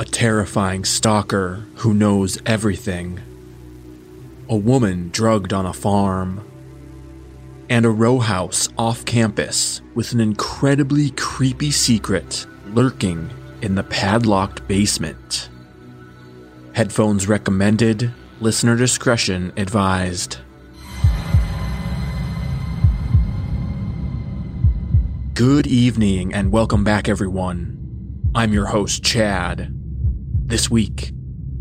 A terrifying stalker who knows everything. A woman drugged on a farm. And a row house off campus with an incredibly creepy secret lurking in the padlocked basement. Headphones recommended, listener discretion advised. Good evening and welcome back, everyone. I'm your host, Chad. This week,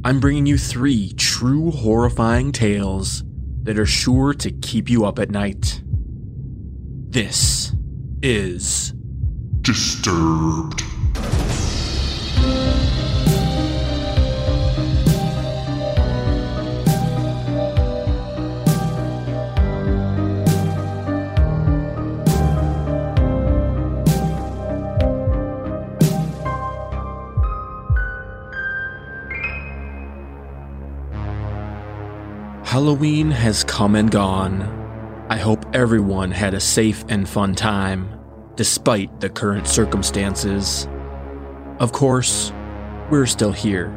I'm bringing you three true horrifying tales that are sure to keep you up at night. This is Disturbed. Halloween has come and gone. I hope everyone had a safe and fun time, despite the current circumstances. Of course, we're still here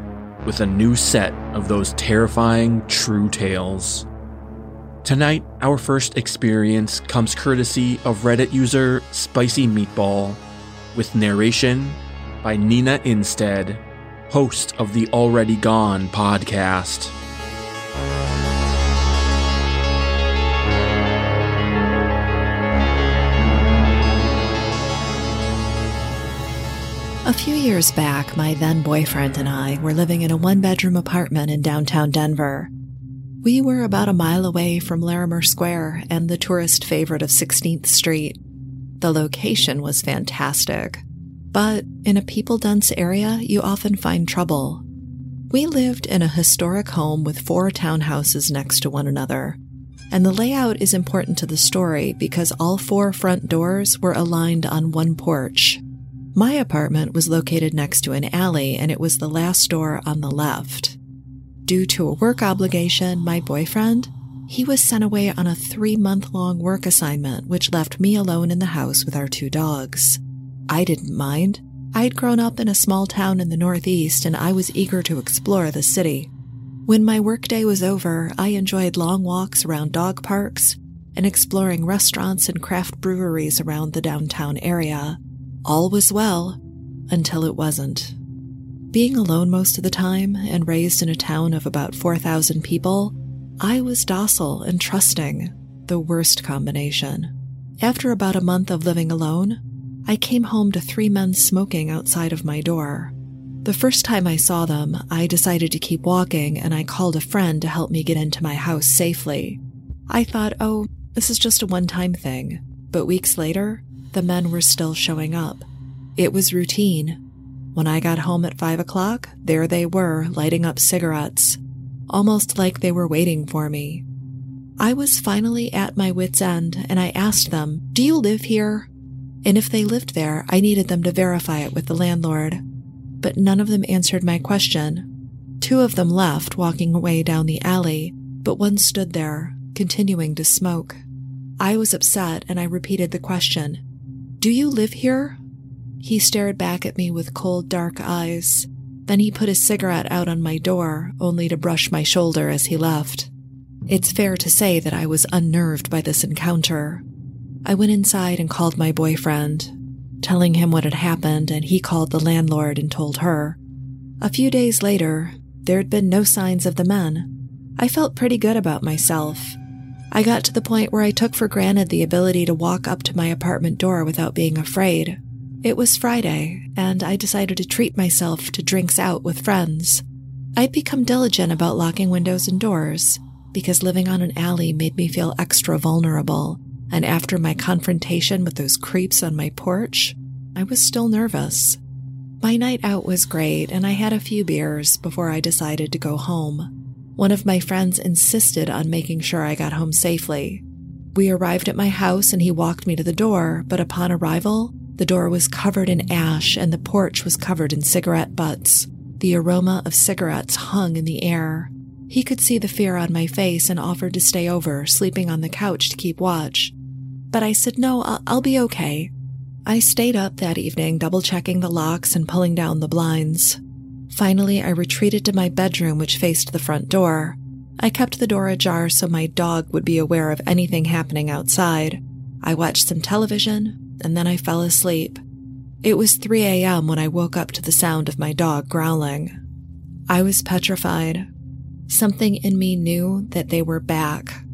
with a new set of those terrifying true tales. Tonight, our first experience comes courtesy of Reddit user Spicy Meatball, with narration by Nina Innsted, host of the Already Gone podcast. A few years back, my then boyfriend and I were living in a one bedroom apartment in downtown Denver. We were about a mile away from Larimer Square and the tourist favorite of 16th Street. The location was fantastic, but in a people dense area, you often find trouble. We lived in a historic home with four townhouses next to one another, and the layout is important to the story because all four front doors were aligned on one porch. My apartment was located next to an alley and it was the last door on the left. Due to a work obligation, my boyfriend, he was sent away on a three month long work assignment, which left me alone in the house with our two dogs. I didn't mind. I'd grown up in a small town in the Northeast and I was eager to explore the city. When my workday was over, I enjoyed long walks around dog parks and exploring restaurants and craft breweries around the downtown area. All was well until it wasn't. Being alone most of the time and raised in a town of about 4,000 people, I was docile and trusting, the worst combination. After about a month of living alone, I came home to three men smoking outside of my door. The first time I saw them, I decided to keep walking and I called a friend to help me get into my house safely. I thought, oh, this is just a one time thing. But weeks later, the men were still showing up. It was routine. When I got home at five o'clock, there they were, lighting up cigarettes, almost like they were waiting for me. I was finally at my wits' end and I asked them, Do you live here? And if they lived there, I needed them to verify it with the landlord. But none of them answered my question. Two of them left, walking away down the alley, but one stood there, continuing to smoke. I was upset and I repeated the question Do you live here? He stared back at me with cold, dark eyes. Then he put his cigarette out on my door, only to brush my shoulder as he left. It's fair to say that I was unnerved by this encounter. I went inside and called my boyfriend, telling him what had happened, and he called the landlord and told her. A few days later, there had been no signs of the men. I felt pretty good about myself. I got to the point where I took for granted the ability to walk up to my apartment door without being afraid. It was Friday, and I decided to treat myself to drinks out with friends. I'd become diligent about locking windows and doors because living on an alley made me feel extra vulnerable. And after my confrontation with those creeps on my porch, I was still nervous. My night out was great, and I had a few beers before I decided to go home. One of my friends insisted on making sure I got home safely. We arrived at my house and he walked me to the door, but upon arrival, the door was covered in ash and the porch was covered in cigarette butts. The aroma of cigarettes hung in the air. He could see the fear on my face and offered to stay over, sleeping on the couch to keep watch. But I said, no, I'll, I'll be okay. I stayed up that evening, double checking the locks and pulling down the blinds. Finally, I retreated to my bedroom, which faced the front door. I kept the door ajar so my dog would be aware of anything happening outside. I watched some television, and then I fell asleep. It was 3 a.m. when I woke up to the sound of my dog growling. I was petrified. Something in me knew that they were back.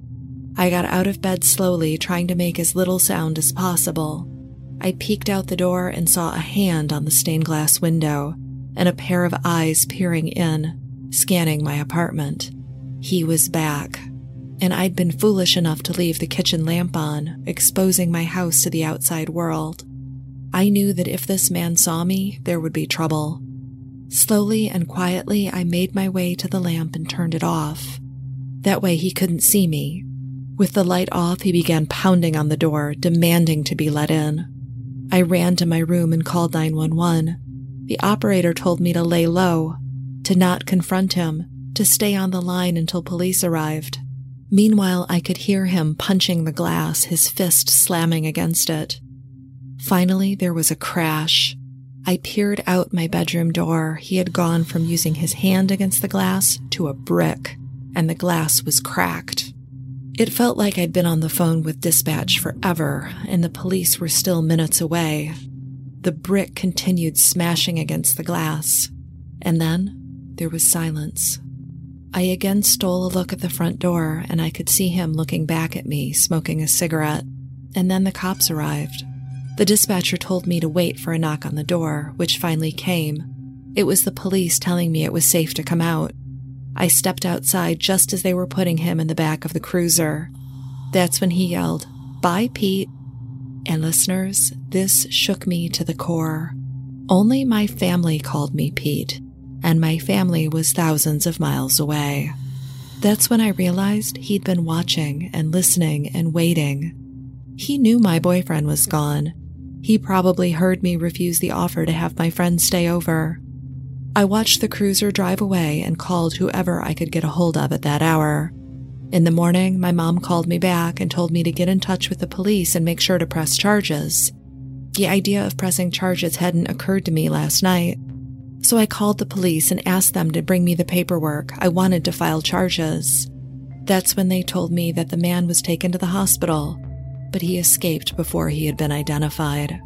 I got out of bed slowly, trying to make as little sound as possible. I peeked out the door and saw a hand on the stained glass window and a pair of eyes peering in, scanning my apartment. He was back, and I'd been foolish enough to leave the kitchen lamp on, exposing my house to the outside world. I knew that if this man saw me, there would be trouble. Slowly and quietly, I made my way to the lamp and turned it off. That way he couldn't see me. With the light off, he began pounding on the door, demanding to be let in. I ran to my room and called 911. The operator told me to lay low, to not confront him, to stay on the line until police arrived. Meanwhile, I could hear him punching the glass, his fist slamming against it. Finally, there was a crash. I peered out my bedroom door. He had gone from using his hand against the glass to a brick, and the glass was cracked. It felt like I'd been on the phone with dispatch forever, and the police were still minutes away. The brick continued smashing against the glass, and then there was silence. I again stole a look at the front door, and I could see him looking back at me, smoking a cigarette. And then the cops arrived. The dispatcher told me to wait for a knock on the door, which finally came. It was the police telling me it was safe to come out. I stepped outside just as they were putting him in the back of the cruiser. That's when he yelled, Bye, Pete. And listeners, this shook me to the core. Only my family called me Pete, and my family was thousands of miles away. That's when I realized he'd been watching and listening and waiting. He knew my boyfriend was gone, he probably heard me refuse the offer to have my friend stay over. I watched the cruiser drive away and called whoever I could get a hold of at that hour. In the morning, my mom called me back and told me to get in touch with the police and make sure to press charges. The idea of pressing charges hadn't occurred to me last night, so I called the police and asked them to bring me the paperwork. I wanted to file charges. That's when they told me that the man was taken to the hospital but he escaped before he had been identified.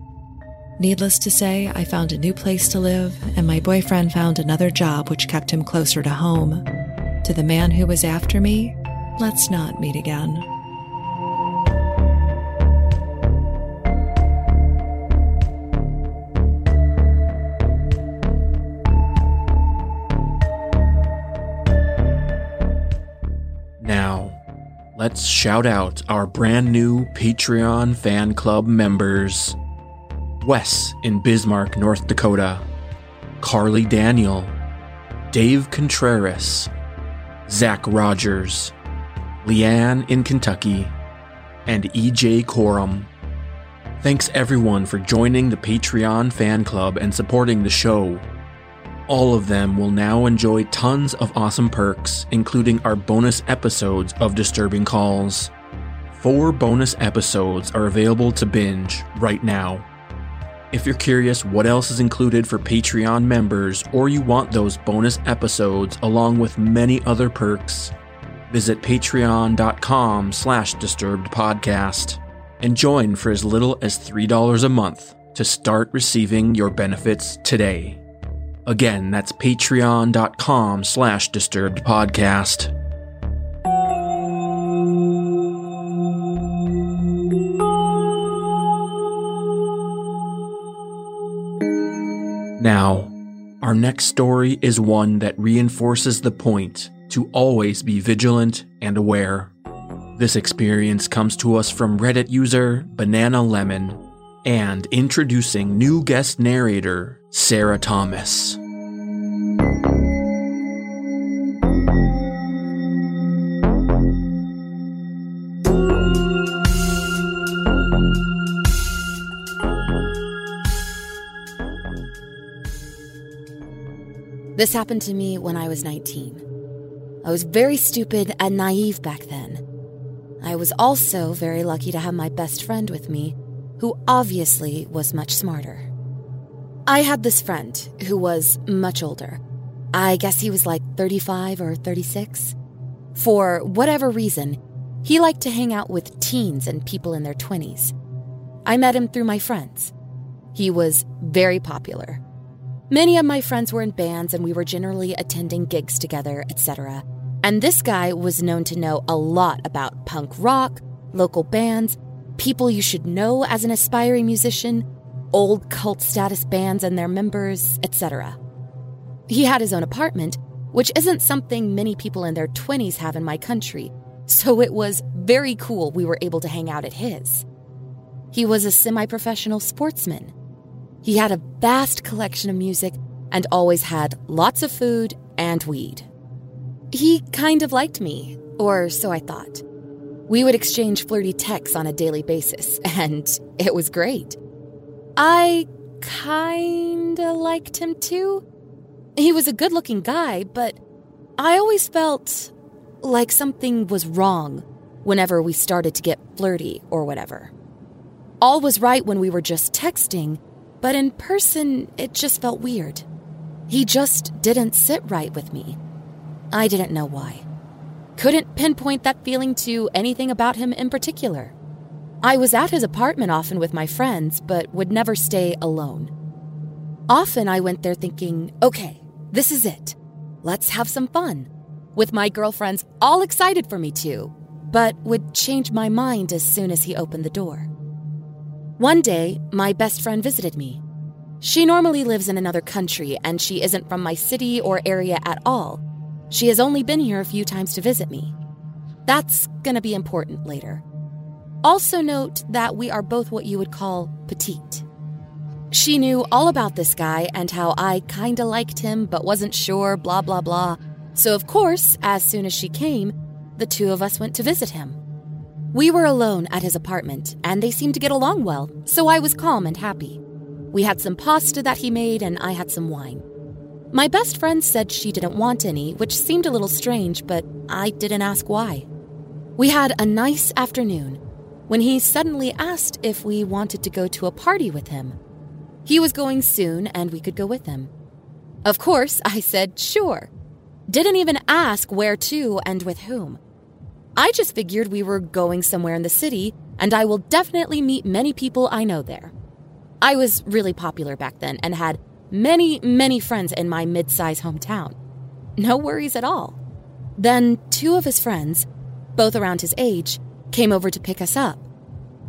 Needless to say, I found a new place to live, and my boyfriend found another job which kept him closer to home. To the man who was after me, let's not meet again. Now, let's shout out our brand new Patreon fan club members. Wes in Bismarck, North Dakota, Carly Daniel, Dave Contreras, Zach Rogers, Leanne in Kentucky, and EJ Corum. Thanks everyone for joining the Patreon fan club and supporting the show. All of them will now enjoy tons of awesome perks, including our bonus episodes of Disturbing Calls. Four bonus episodes are available to binge right now. If you're curious what else is included for Patreon members or you want those bonus episodes along with many other perks, visit patreon.com slash disturbedpodcast and join for as little as $3 a month to start receiving your benefits today. Again, that's patreon.com slash disturbed podcast. Now, our next story is one that reinforces the point to always be vigilant and aware. This experience comes to us from Reddit user Banana Lemon and introducing new guest narrator, Sarah Thomas. This happened to me when I was 19. I was very stupid and naive back then. I was also very lucky to have my best friend with me, who obviously was much smarter. I had this friend who was much older. I guess he was like 35 or 36. For whatever reason, he liked to hang out with teens and people in their 20s. I met him through my friends. He was very popular Many of my friends were in bands and we were generally attending gigs together, etc. And this guy was known to know a lot about punk rock, local bands, people you should know as an aspiring musician, old cult status bands and their members, etc. He had his own apartment, which isn't something many people in their 20s have in my country, so it was very cool we were able to hang out at his. He was a semi professional sportsman he had a vast collection of music and always had lots of food and weed. He kind of liked me, or so I thought. We would exchange flirty texts on a daily basis, and it was great. I kinda liked him too. He was a good looking guy, but I always felt like something was wrong whenever we started to get flirty or whatever. All was right when we were just texting, but in person, it just felt weird. He just didn't sit right with me. I didn't know why. Couldn't pinpoint that feeling to anything about him in particular. I was at his apartment often with my friends, but would never stay alone. Often I went there thinking, okay, this is it. Let's have some fun. With my girlfriends all excited for me to, but would change my mind as soon as he opened the door. One day, my best friend visited me. She normally lives in another country and she isn't from my city or area at all. She has only been here a few times to visit me. That's gonna be important later. Also, note that we are both what you would call petite. She knew all about this guy and how I kinda liked him but wasn't sure, blah blah blah. So, of course, as soon as she came, the two of us went to visit him. We were alone at his apartment, and they seemed to get along well, so I was calm and happy. We had some pasta that he made, and I had some wine. My best friend said she didn't want any, which seemed a little strange, but I didn't ask why. We had a nice afternoon when he suddenly asked if we wanted to go to a party with him. He was going soon, and we could go with him. Of course, I said sure. Didn't even ask where to and with whom. I just figured we were going somewhere in the city, and I will definitely meet many people I know there. I was really popular back then and had many, many friends in my mid sized hometown. No worries at all. Then, two of his friends, both around his age, came over to pick us up.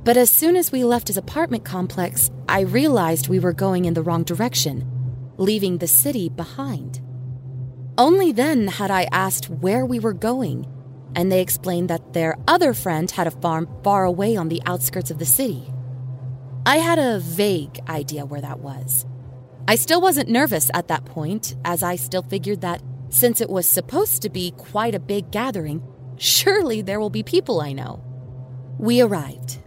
But as soon as we left his apartment complex, I realized we were going in the wrong direction, leaving the city behind. Only then had I asked where we were going and they explained that their other friend had a farm far away on the outskirts of the city. I had a vague idea where that was. I still wasn't nervous at that point, as I still figured that since it was supposed to be quite a big gathering, surely there will be people I know. We arrived.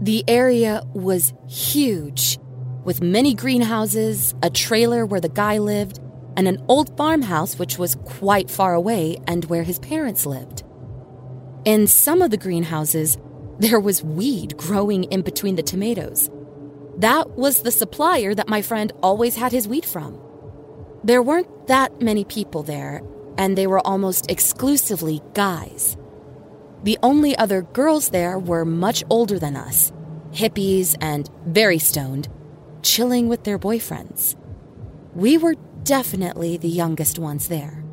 The area was huge, with many greenhouses, a trailer where the guy lived, and an old farmhouse which was quite far away and where his parents lived. In some of the greenhouses, there was weed growing in between the tomatoes. That was the supplier that my friend always had his wheat from. There weren't that many people there, and they were almost exclusively guys. The only other girls there were much older than us, hippies and very stoned, chilling with their boyfriends. We were definitely the youngest ones there.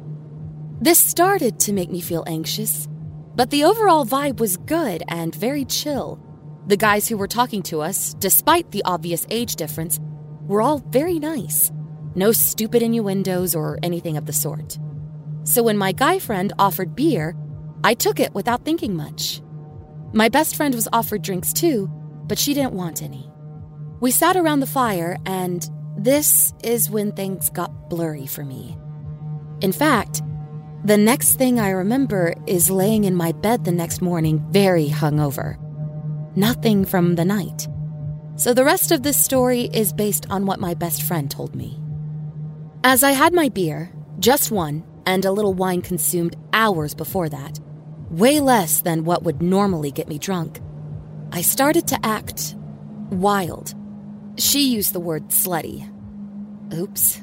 This started to make me feel anxious but the overall vibe was good and very chill. The guys who were talking to us, despite the obvious age difference, were all very nice. No stupid innuendos or anything of the sort. So when my guy friend offered beer, I took it without thinking much. My best friend was offered drinks too, but she didn't want any. We sat around the fire, and this is when things got blurry for me. In fact, the next thing I remember is laying in my bed the next morning very hungover. Nothing from the night. So the rest of this story is based on what my best friend told me. As I had my beer, just one, and a little wine consumed hours before that, way less than what would normally get me drunk, I started to act wild. She used the word slutty. Oops.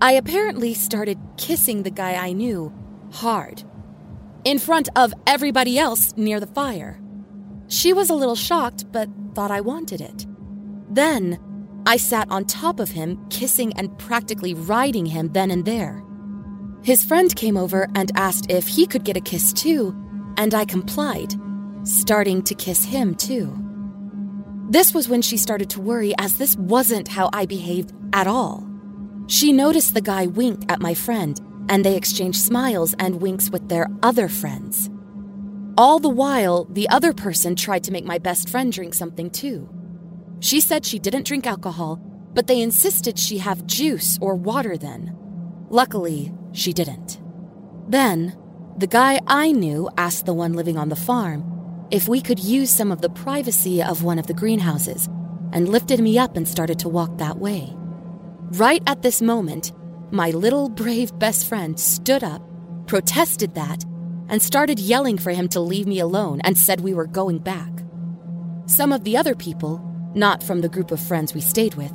I apparently started kissing the guy I knew hard, in front of everybody else near the fire. She was a little shocked, but thought I wanted it. Then, I sat on top of him, kissing and practically riding him then and there. His friend came over and asked if he could get a kiss too, and I complied, starting to kiss him too. This was when she started to worry, as this wasn't how I behaved at all. She noticed the guy wink at my friend, and they exchanged smiles and winks with their other friends. All the while, the other person tried to make my best friend drink something too. She said she didn't drink alcohol, but they insisted she have juice or water then. Luckily, she didn't. Then, the guy I knew asked the one living on the farm if we could use some of the privacy of one of the greenhouses and lifted me up and started to walk that way. Right at this moment, my little brave best friend stood up, protested that, and started yelling for him to leave me alone and said we were going back. Some of the other people, not from the group of friends we stayed with,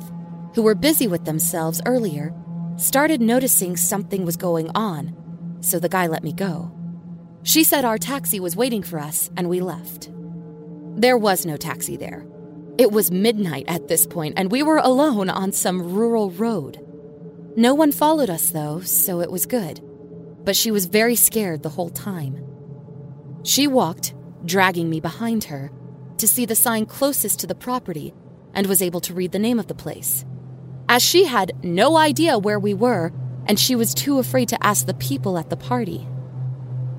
who were busy with themselves earlier, started noticing something was going on, so the guy let me go. She said our taxi was waiting for us and we left. There was no taxi there. It was midnight at this point, and we were alone on some rural road. No one followed us, though, so it was good. But she was very scared the whole time. She walked, dragging me behind her, to see the sign closest to the property and was able to read the name of the place. As she had no idea where we were, and she was too afraid to ask the people at the party.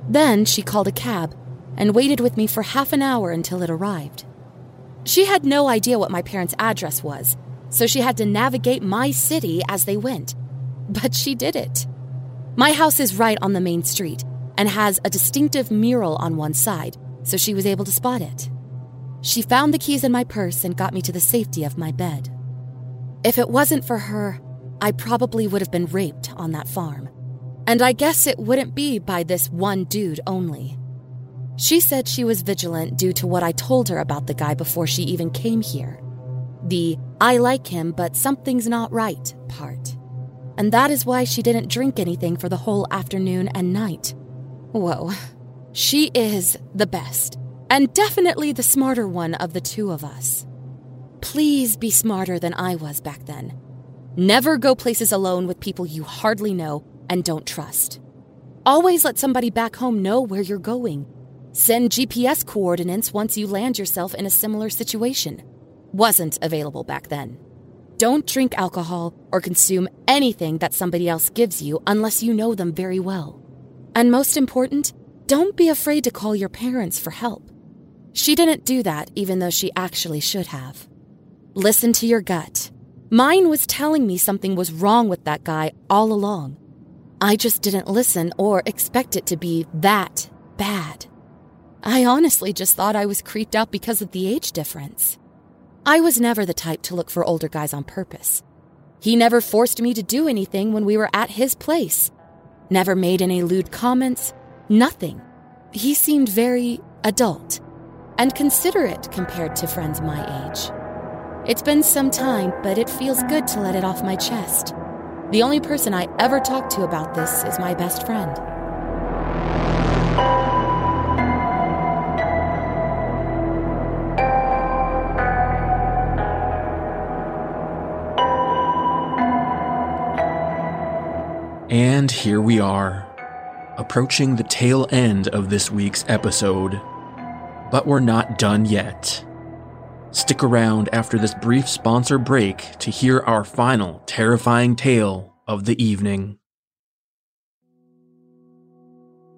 Then she called a cab and waited with me for half an hour until it arrived. She had no idea what my parents' address was, so she had to navigate my city as they went. But she did it. My house is right on the main street and has a distinctive mural on one side, so she was able to spot it. She found the keys in my purse and got me to the safety of my bed. If it wasn't for her, I probably would have been raped on that farm. And I guess it wouldn't be by this one dude only. She said she was vigilant due to what I told her about the guy before she even came here. The I like him, but something's not right part. And that is why she didn't drink anything for the whole afternoon and night. Whoa. She is the best, and definitely the smarter one of the two of us. Please be smarter than I was back then. Never go places alone with people you hardly know and don't trust. Always let somebody back home know where you're going Send GPS coordinates once you land yourself in a similar situation. Wasn't available back then. Don't drink alcohol or consume anything that somebody else gives you unless you know them very well. And most important, don't be afraid to call your parents for help. She didn't do that even though she actually should have. Listen to your gut. Mine was telling me something was wrong with that guy all along. I just didn't listen or expect it to be that bad. I honestly just thought I was creeped out because of the age difference. I was never the type to look for older guys on purpose. He never forced me to do anything when we were at his place. Never made any lewd comments. Nothing. He seemed very adult and considerate compared to friends my age. It's been some time, but it feels good to let it off my chest. The only person I ever talk to about this is my best friend. And here we are, approaching the tail end of this week's episode. But we're not done yet. Stick around after this brief sponsor break to hear our final terrifying tale of the evening.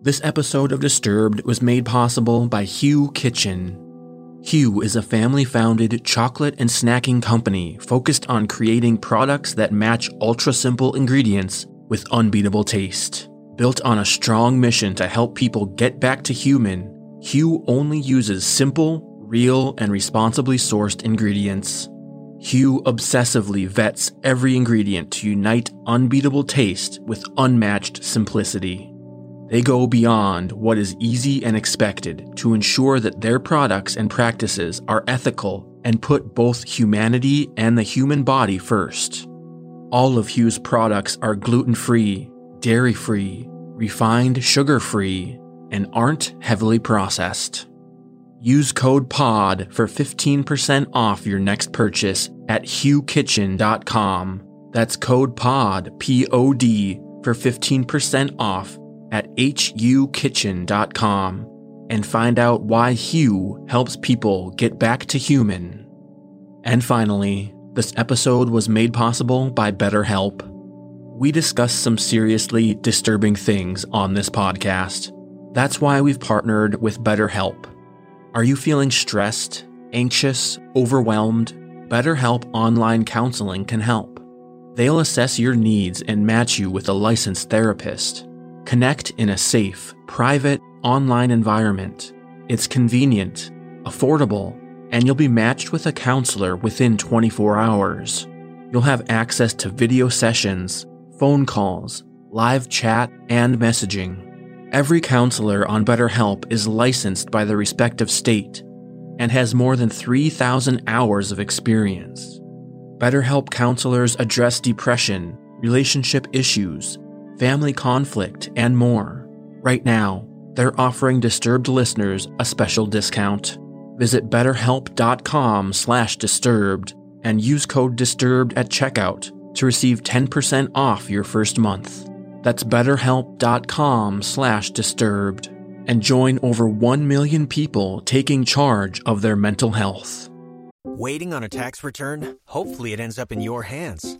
This episode of Disturbed was made possible by Hu Kitchen. Hugh is a family founded chocolate and snacking company focused on creating products that match ultra simple ingredients with unbeatable taste. Built on a strong mission to help people get back to human, Hu only uses simple, real, and responsibly sourced ingredients. Hu obsessively vets every ingredient to unite unbeatable taste with unmatched simplicity. They go beyond what is easy and expected to ensure that their products and practices are ethical and put both humanity and the human body first. All of Hu's products are gluten free, dairy free, refined sugar free, and aren't heavily processed. Use code POD for 15% off your next purchase at hukitchen.com. That's code POD, P O D, for 15% off at hukitchen.com and find out why Hugh helps people get back to human. And finally, this episode was made possible by BetterHelp. We discuss some seriously disturbing things on this podcast. That's why we've partnered with BetterHelp. Are you feeling stressed, anxious, overwhelmed? BetterHelp Online Counseling can help. They'll assess your needs and match you with a licensed therapist. Connect in a safe, private, online environment. It's convenient, affordable, and you'll be matched with a counselor within 24 hours. You'll have access to video sessions, phone calls, live chat, and messaging. Every counselor on BetterHelp is licensed by the respective state and has more than 3,000 hours of experience. BetterHelp counselors address depression, relationship issues, family conflict, and more. Right now, they're offering Disturbed listeners a special discount. Visit betterhelp.com/disturbed and use code disturbed at checkout to receive 10% off your first month. That's betterhelp.com slash disturbed and join over 1 million people taking charge of their mental health. Waiting on a tax return? Hopefully it ends up in your hands.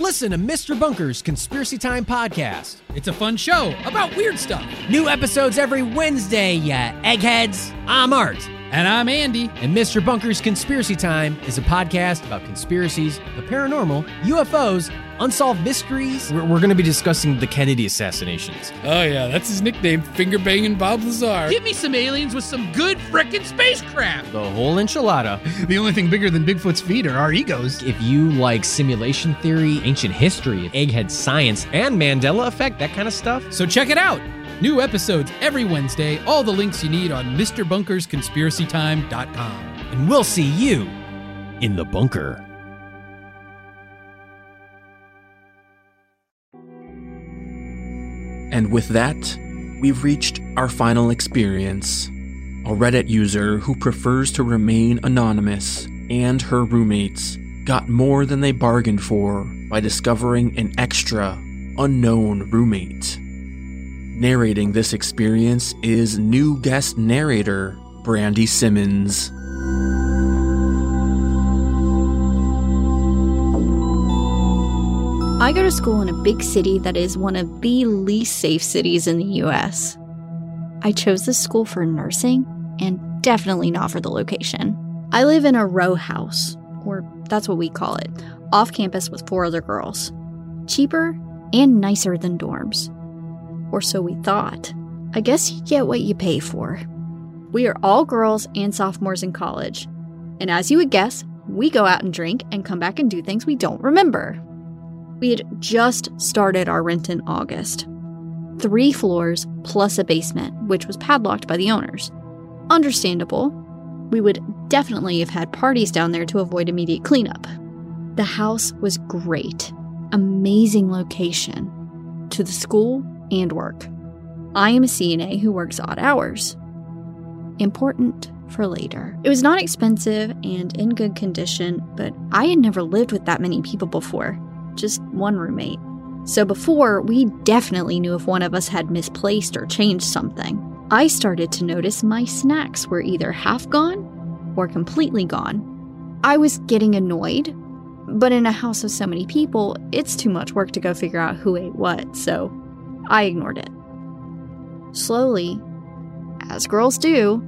Listen to Mr. Bunker's Conspiracy Time podcast. It's a fun show about weird stuff. New episodes every Wednesday, yeah. Eggheads, I'm Art. And I'm Andy. And Mr. Bunker's Conspiracy Time is a podcast about conspiracies, the paranormal, UFOs, unsolved mysteries. We're, we're going to be discussing the Kennedy assassinations. Oh, yeah, that's his nickname, Finger Banging Bob Lazar. Give me some aliens with some good frickin' spacecraft. The whole enchilada. the only thing bigger than Bigfoot's feet are our egos. If you like simulation theory, ancient history, egghead science, and Mandela effect, that kind of stuff. So check it out. New episodes every Wednesday. All the links you need on MrBunkersConspiracyTime.com. And we'll see you in the bunker. And with that, we've reached our final experience. A Reddit user who prefers to remain anonymous and her roommates got more than they bargained for by discovering an extra, unknown roommate. Narrating this experience is new guest narrator Brandi Simmons. I go to school in a big city that is one of the least safe cities in the US. I chose this school for nursing and definitely not for the location. I live in a row house, or that's what we call it, off campus with four other girls. Cheaper and nicer than dorms. Or so we thought. I guess you get what you pay for. We are all girls and sophomores in college. And as you would guess, we go out and drink and come back and do things we don't remember. We had just started our rent in August. Three floors plus a basement, which was padlocked by the owners. Understandable. We would definitely have had parties down there to avoid immediate cleanup. The house was great. Amazing location to the school and work. I am a CNA who works odd hours. Important for later. It was not expensive and in good condition, but I had never lived with that many people before, just one roommate. So before, we definitely knew if one of us had misplaced or changed something. I started to notice my snacks were either half gone or completely gone. I was getting annoyed, but in a house of so many people, it's too much work to go figure out who ate what, so I ignored it. Slowly, as girls do,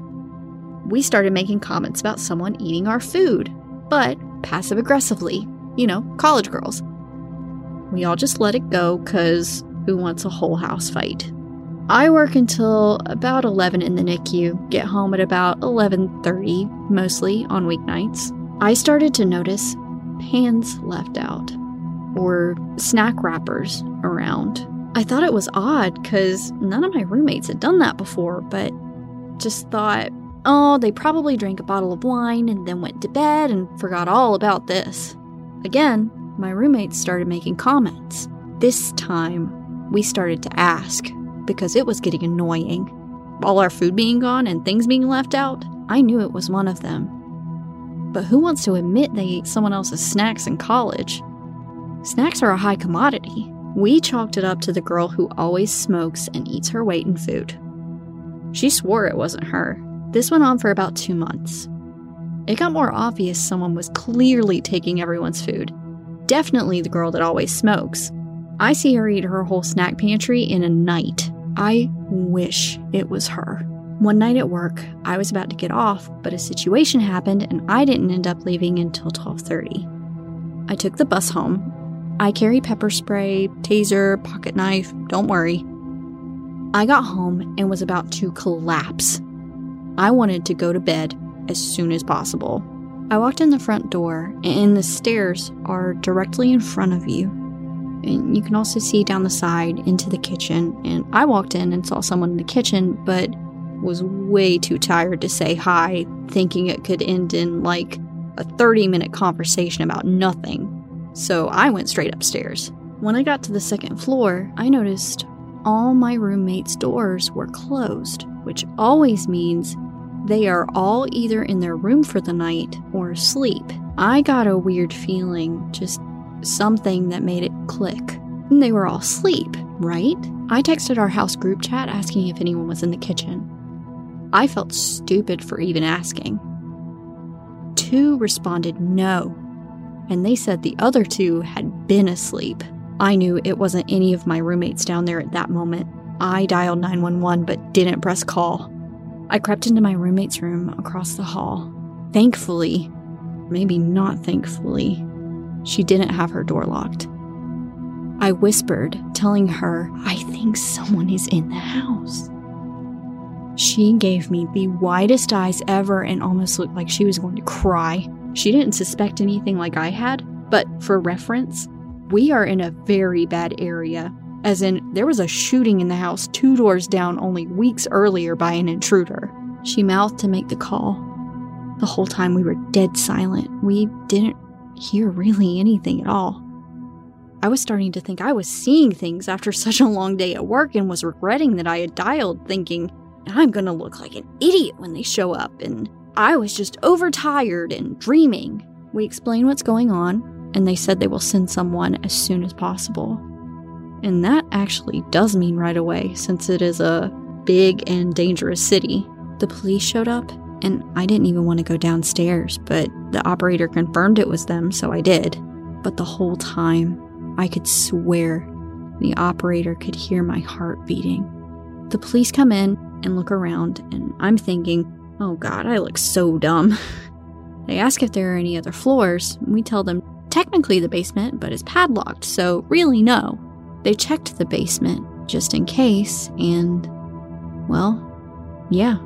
we started making comments about someone eating our food, but passive aggressively, you know, college girls. We all just let it go because who wants a whole house fight? I work until about 11 in the NICU, get home at about 11:30 mostly on weeknights. I started to notice pans left out or snack wrappers around. I thought it was odd cuz none of my roommates had done that before, but just thought, "Oh, they probably drank a bottle of wine and then went to bed and forgot all about this." Again, my roommates started making comments. This time, we started to ask because it was getting annoying. All our food being gone and things being left out, I knew it was one of them. But who wants to admit they ate someone else's snacks in college? Snacks are a high commodity. We chalked it up to the girl who always smokes and eats her weight in food. She swore it wasn't her. This went on for about two months. It got more obvious someone was clearly taking everyone's food. Definitely the girl that always smokes. I see her eat her whole snack pantry in a night. I wish it was her. One night at work, I was about to get off, but a situation happened and I didn't end up leaving until 12:30. I took the bus home. I carry pepper spray, taser, pocket knife, don't worry. I got home and was about to collapse. I wanted to go to bed as soon as possible. I walked in the front door, and the stairs are directly in front of you. And you can also see down the side into the kitchen. And I walked in and saw someone in the kitchen, but was way too tired to say hi, thinking it could end in like a 30 minute conversation about nothing. So I went straight upstairs. When I got to the second floor, I noticed all my roommates' doors were closed, which always means they are all either in their room for the night or asleep. I got a weird feeling, just something that made it click. And they were all asleep, right? I texted our house group chat asking if anyone was in the kitchen. I felt stupid for even asking. Two responded no, and they said the other two had been asleep. I knew it wasn't any of my roommates down there at that moment. I dialed 911 but didn't press call. I crept into my roommate's room across the hall. Thankfully, maybe not thankfully, she didn't have her door locked. I whispered, telling her, I think someone is in the house. She gave me the widest eyes ever and almost looked like she was going to cry. She didn't suspect anything like I had, but for reference, we are in a very bad area. As in, there was a shooting in the house two doors down only weeks earlier by an intruder. She mouthed to make the call. The whole time we were dead silent. We didn't hear really anything at all. I was starting to think I was seeing things after such a long day at work and was regretting that I had dialed, thinking, I'm gonna look like an idiot when they show up, and I was just overtired and dreaming. We explained what's going on, and they said they will send someone as soon as possible. And that actually does mean right away, since it is a big and dangerous city. The police showed up, and I didn't even want to go downstairs, but the operator confirmed it was them, so I did. But the whole time, I could swear the operator could hear my heart beating. The police come in and look around, and I'm thinking, oh god, I look so dumb. they ask if there are any other floors. We tell them technically the basement, but it's padlocked, so really no. They checked the basement just in case, and, well, yeah,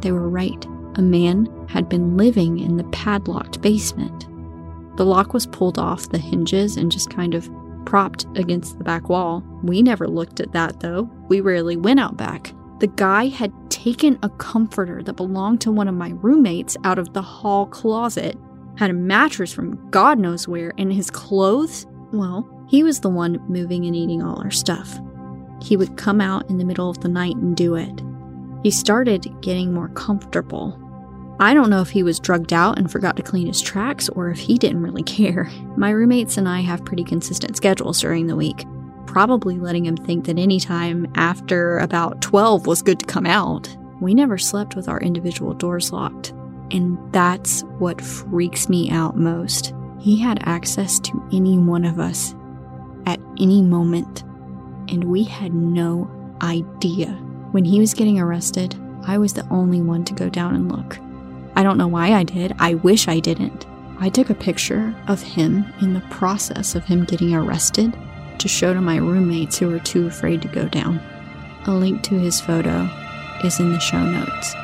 they were right. A man had been living in the padlocked basement. The lock was pulled off the hinges and just kind of propped against the back wall. We never looked at that though. We rarely went out back. The guy had taken a comforter that belonged to one of my roommates out of the hall closet, had a mattress from God knows where, and his clothes? Well, he was the one moving and eating all our stuff. He would come out in the middle of the night and do it. He started getting more comfortable. I don't know if he was drugged out and forgot to clean his tracks or if he didn't really care. My roommates and I have pretty consistent schedules during the week, probably letting him think that any time after about 12 was good to come out. We never slept with our individual doors locked. And that's what freaks me out most. He had access to any one of us at any moment, and we had no idea. When he was getting arrested, I was the only one to go down and look. I don't know why I did. I wish I didn't. I took a picture of him in the process of him getting arrested to show to my roommates who were too afraid to go down. A link to his photo is in the show notes.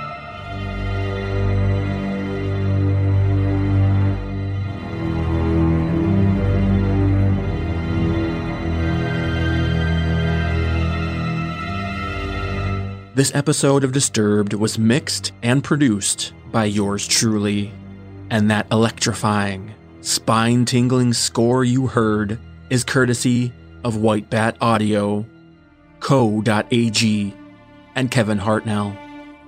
This episode of Disturbed was mixed and produced by yours truly. And that electrifying, spine tingling score you heard is courtesy of White Bat Audio, Co.ag, and Kevin Hartnell.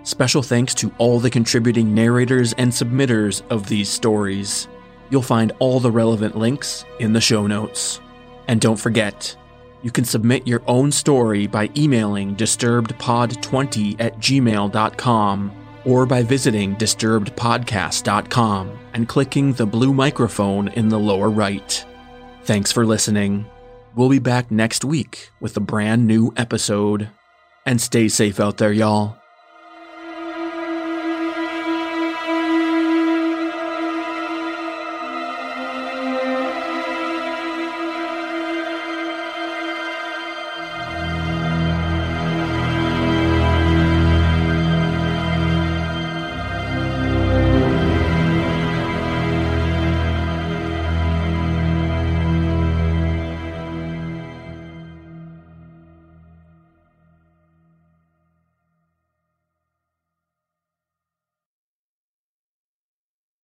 Special thanks to all the contributing narrators and submitters of these stories. You'll find all the relevant links in the show notes. And don't forget, you can submit your own story by emailing disturbedpod20 at gmail.com or by visiting disturbedpodcast.com and clicking the blue microphone in the lower right. Thanks for listening. We'll be back next week with a brand new episode. And stay safe out there, y'all.